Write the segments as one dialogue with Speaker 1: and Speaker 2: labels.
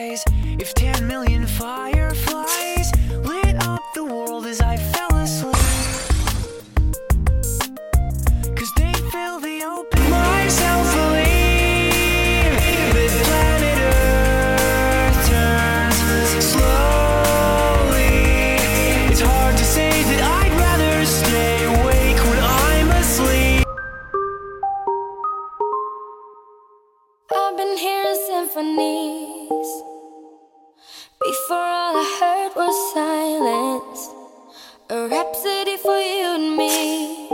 Speaker 1: skies. If 10 million fireflies lit up the world as I fell asleep. Cause they fill the open. Myself believe this planet Earth turns slowly. It's hard to say that I'd rather stay awake when I'm asleep.
Speaker 2: I've been here symphonies. Before all I heard was silence, a rhapsody for you and me.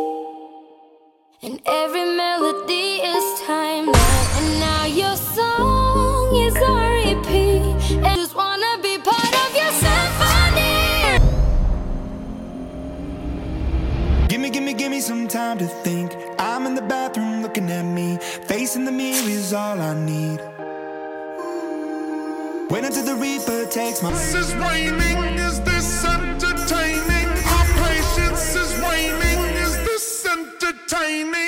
Speaker 2: And every melody is timeless. And now your song is a repeat. Just wanna be part of your symphony.
Speaker 3: Gimme, gimme, gimme some time to think. I'm in the bathroom looking at me. Facing the mirror is all I need. When until the Reaper takes my. This
Speaker 4: is raining, is this entertaining? Our patience is waning, is this entertaining?